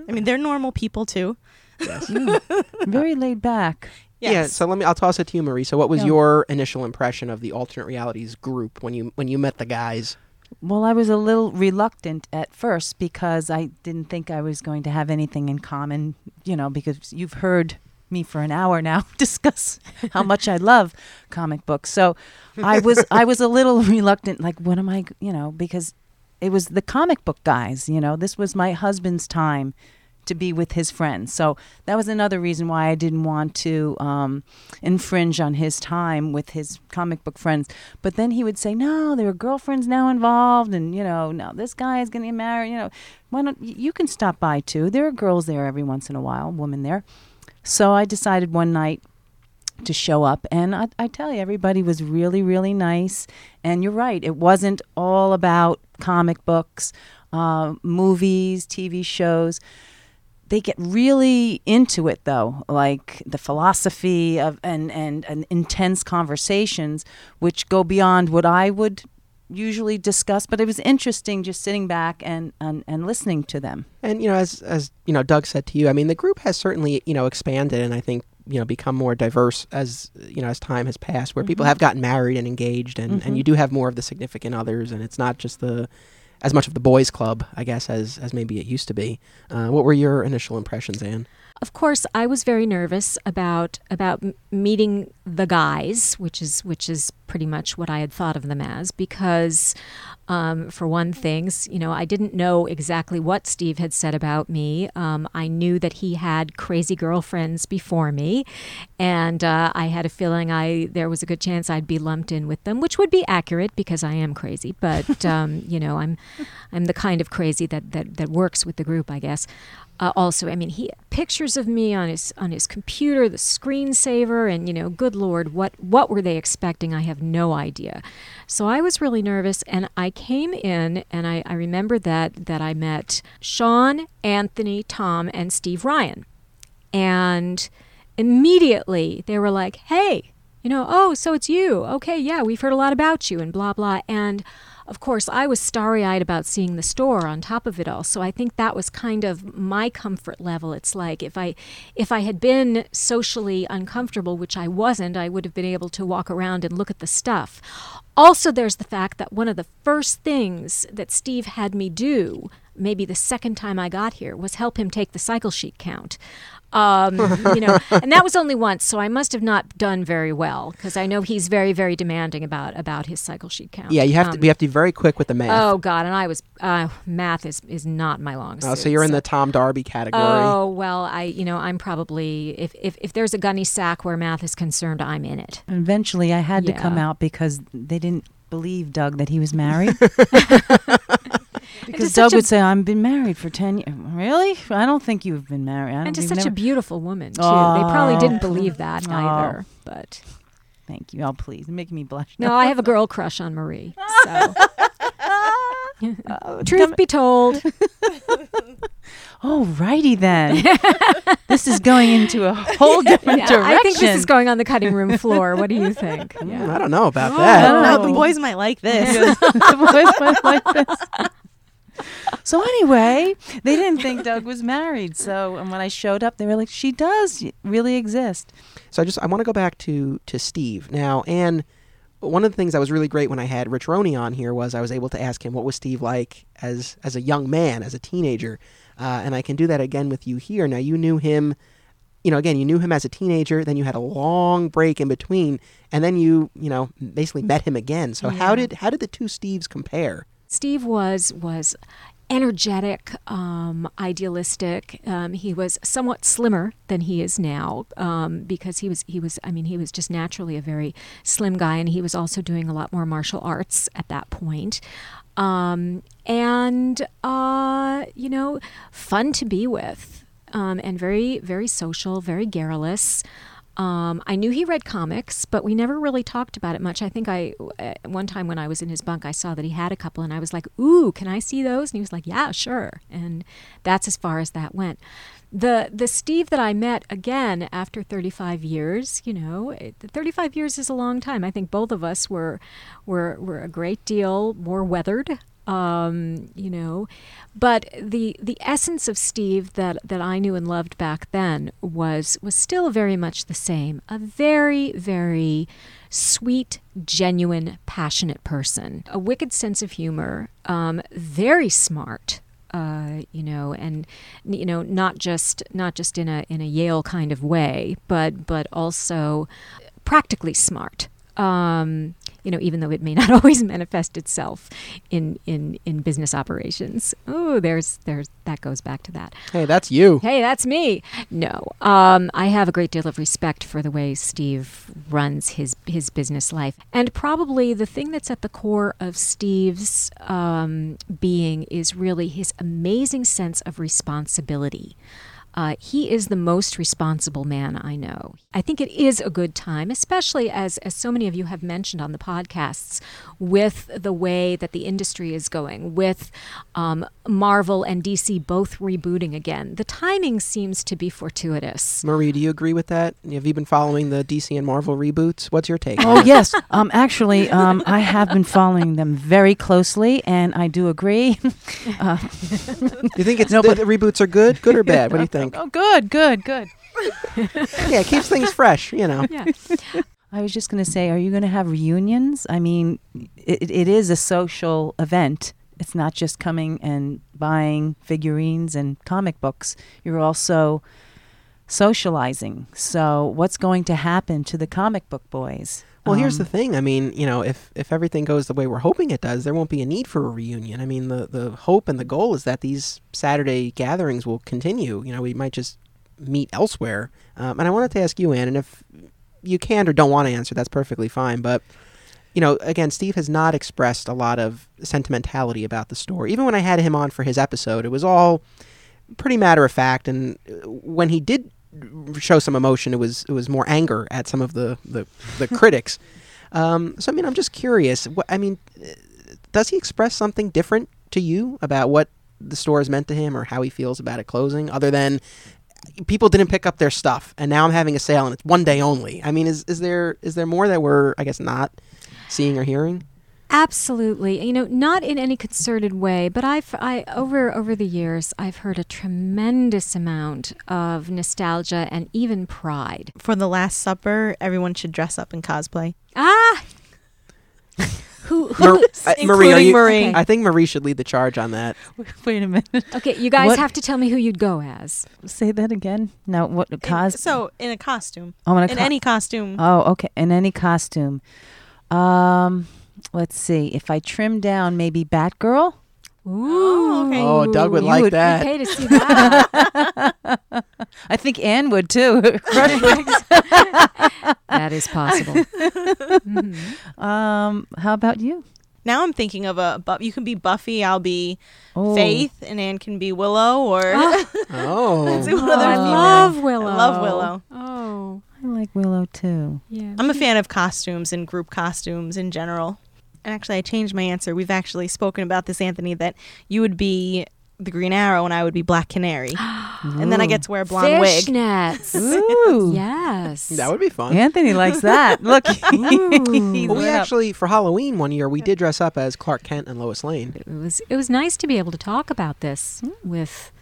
I mean, they're normal people too. Yes. Very laid back. Yeah, so let me I'll toss it to you, Marie. So what was Yeah. your initial impression of the alternate realities group when you when you met the guys? Well, I was a little reluctant at first because I didn't think I was going to have anything in common, you know, because you've heard me for an hour now discuss how much I love comic books. So I was I was a little reluctant like what am I, you know, because it was the comic book guys, you know. This was my husband's time to be with his friends. So that was another reason why I didn't want to um, infringe on his time with his comic book friends. But then he would say, "No, there are girlfriends now involved, and you know, now this guy is going to get married. You know, why don't you can stop by too? There are girls there every once in a while, women there." So I decided one night to show up and I, I tell you everybody was really really nice and you're right it wasn't all about comic books uh, movies tv shows they get really into it though like the philosophy of and, and and intense conversations which go beyond what i would usually discuss. But it was interesting just sitting back and and, and listening to them. And you know, as as you know, Doug said to you, I mean, the group has certainly you know expanded and I think you know become more diverse as you know as time has passed, where people mm-hmm. have gotten married and engaged, and and mm-hmm. you do have more of the significant others, and it's not just the as much of the boys' club, I guess, as as maybe it used to be. Uh, what were your initial impressions, Anne? Of course, I was very nervous about about meeting the guys, which is which is pretty much what I had thought of them as, because um, for one things, you know, I didn't know exactly what Steve had said about me. Um, I knew that he had crazy girlfriends before me, and uh, I had a feeling I there was a good chance I'd be lumped in with them, which would be accurate because I am crazy. But um, you know, I'm I'm the kind of crazy that that that works with the group, I guess. Uh, also, I mean, he pictures of me on his on his computer, the screensaver, and you know, good lord, what what were they expecting? I have no idea. So I was really nervous, and I came in, and I, I remember that that I met Sean, Anthony, Tom, and Steve Ryan, and immediately they were like, "Hey, you know, oh, so it's you? Okay, yeah, we've heard a lot about you, and blah blah." And of course, I was starry eyed about seeing the store on top of it all. So I think that was kind of my comfort level. It's like if I if I had been socially uncomfortable, which I wasn't, I would have been able to walk around and look at the stuff. Also, there's the fact that one of the first things that Steve had me do, maybe the second time I got here, was help him take the cycle sheet count. Um, you know, and that was only once, so I must have not done very well because I know he's very, very demanding about about his cycle sheet count. Yeah, you have to. Um, We have to be very quick with the math. Oh God, and I was uh, math is is not my long. Oh, so you're in the Tom Darby category. Oh well, I you know I'm probably if if if there's a gunny sack where math is concerned, I'm in it. And eventually, I had to come out because they didn't believe Doug that he was married. because Doug would say, "I've been married for ten years." Really? I don't think you've been married. I And just we've such a beautiful woman too. they probably Oh. didn't believe that Oh. either. But Thank you. Oh, please, you're me blush. no, I have a girl crush on Marie. So Oh, truth be told, Oh, righty then. this is going into a whole different yeah, direction. I think this is going on the cutting room floor. What do you think? Mm, Yeah. I don't know about I that. don't know. The Oh. boys might like this. The boys went like this. So anyway, they didn't think Doug was married. So and when I showed up, they were like, "She does really exist." So I just I want to go back to to Steve now, and one of the things that was really great when I had Rich Roney on here was I was able to ask him what was Steve like as as a young man, as a teenager, uh, and I can do that again with you here. Now you knew him, you know, again you knew him as a teenager, then you had a long break in between, and then you you know basically met him again. So how did how did the two Steves compare? Steve was was energetic, um, idealistic. Um, he was somewhat slimmer than he is now um, because he was he was I mean he was just naturally a very slim guy, and he was also doing a lot more martial arts at that point. Um, and uh, you know, fun to be with, um, and very very social, very garrulous. Um, I knew he read comics, but we never really talked about it much. I think I, uh, one time when I was in his bunk, I saw that he had a couple, and I was like, "Ooh, can I see those?" And he was like, "Yeah, sure." And that's as far as that went. The the Steve that I met again after 35 years, you know, it, 35 years is a long time. I think both of us were were were a great deal more weathered um, you know. But the the essence of Steve that that I knew and loved back then was was still very much the same. A very very sweet, genuine, passionate person. A wicked sense of humor. Um, very smart. Uh, you know, and you know, not just not just in a in a Yale kind of way, but but also practically smart. Um, you know, even though it may not always manifest itself in in in business operations. Oh, there's there's that goes back to that. Hey, that's you. Hey, that's me. No, um, I have a great deal of respect for the way Steve runs his his business life, and probably the thing that's at the core of Steve's um, being is really his amazing sense of responsibility. Uh, he is the most responsible man I know. I think it is a good time, especially as, as so many of you have mentioned on the podcasts, with the way that the industry is going, with um, Marvel and DC both rebooting again. The timing seems to be fortuitous. Marie, do you agree with that? Have you been following the DC and Marvel reboots? What's your take? Oh yes, um, actually, um, I have been following them very closely, and I do agree. uh, you think it's No, the, but- the reboots are good, good or bad? What do you think? oh, good, good, good. yeah, it keeps things fresh. You know. Yeah. I was just going to say, are you going to have reunions? I mean, it, it is a social event. It's not just coming and buying figurines and comic books. You're also socializing. So, what's going to happen to the comic book boys? Well, here's Um, the thing. I mean, you know, if if everything goes the way we're hoping it does, there won't be a need for a reunion. I mean, the the hope and the goal is that these Saturday gatherings will continue. You know, we might just meet elsewhere. Um, and I wanted to ask you, Ann, and if you can or don't want to answer, that's perfectly fine. But you know, again, Steve has not expressed a lot of sentimentality about the store. Even when I had him on for his episode, it was all pretty matter of fact. And uh, when he did show some emotion, it was it was more anger at some of the the, the critics. Um, so I mean, I'm just curious. What, I mean, does he express something different to you about what the store has meant to him, or how he feels about it closing, other than people didn't pick up their stuff, and now I'm having a sale, and it's one day only. I mean, is is there is there more that we're I guess not seeing or hearing? Absolutely. You know, not in any concerted way, but I've I over over the years I've heard a tremendous amount of nostalgia and even pride. For the Last Supper, everyone should dress up in cosplay. Ah. who Mar- Marie, Including you, Marie. I think Marie should lead the charge on that. Wait a minute. Okay, you guys What- have to tell me who you'd go as. Say that again. Now, what In- cos? so in a costume, oh, in, a in co- any costume. Oh, okay. In any costume. Um, let's see. If I trim down, maybe Batgirl. Oh, okay. Oh, Doug would you like would- that. Okay to see that. I think Anne would too. that is possible. Mhm. um, how about you? Now I'm thinking of a. Bu- you can be Buffy. I'll be Oh. Faith, and Anne can be Willow. Or Oh. Let's see what Oh, I love Willow. I love Willow. Oh, I like Willow too. yeah. I'm a fan of costumes and group costumes in general. And actually, I changed my answer. We've actually spoken about this, Anthony, that you would be the Green Arrow and I would be Black Canary. and then I get to wear a blonde wig. Ooh. yes. That would be fun. Anthony likes that. Look. he's Well, we lit up. actually, for Halloween one year, we did dress up as Clark Kent and Lois Lane. it was it was nice to be able to talk about this with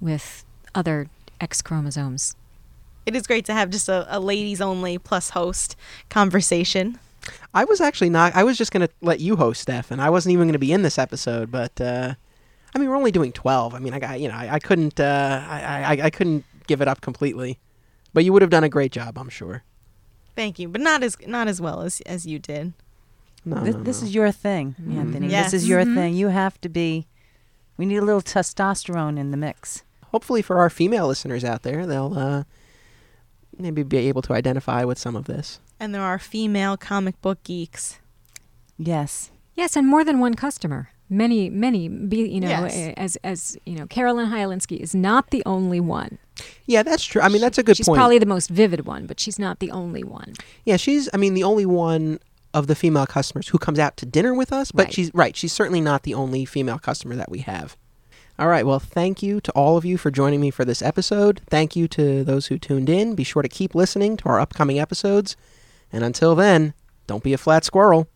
with other X chromosomes. It is great to have just a, a ladies only plus host conversation. I was actually not. I was just going to let you host, Steph, and I wasn't even going to be in this episode. But uh, I mean, we're only doing twelve. I mean, I got you know, I, I couldn't, uh, I, I, I couldn't give it up completely. But you would have done a great job, I'm sure. Thank you, but not as not as well as as you did. No, This, no, this no. is your thing, Mhm. Anthony. Yes. This is your Mhm. thing. You have to be. We need a little testosterone in the mix. Hopefully, for our female listeners out there, they'll uh, maybe be able to identify with some of this. And there are female comic book geeks. Yes. Yes, and more than one customer. Many, many. Be you know, Yes. as as you know, Carolyn Hylinski is not the only one. Yeah, that's true. I mean, that's a good she's point. probably the most vivid one, but she's not the only one. Yeah, she's. I mean, the only one of the female customers who comes out to dinner with us. But Right. she's right. She's certainly not the only female customer that we have. All right. Well, thank you to all of you for joining me for this episode. Thank you to those who tuned in. Be sure to keep listening to our upcoming episodes. And until then, don't be a flat squirrel.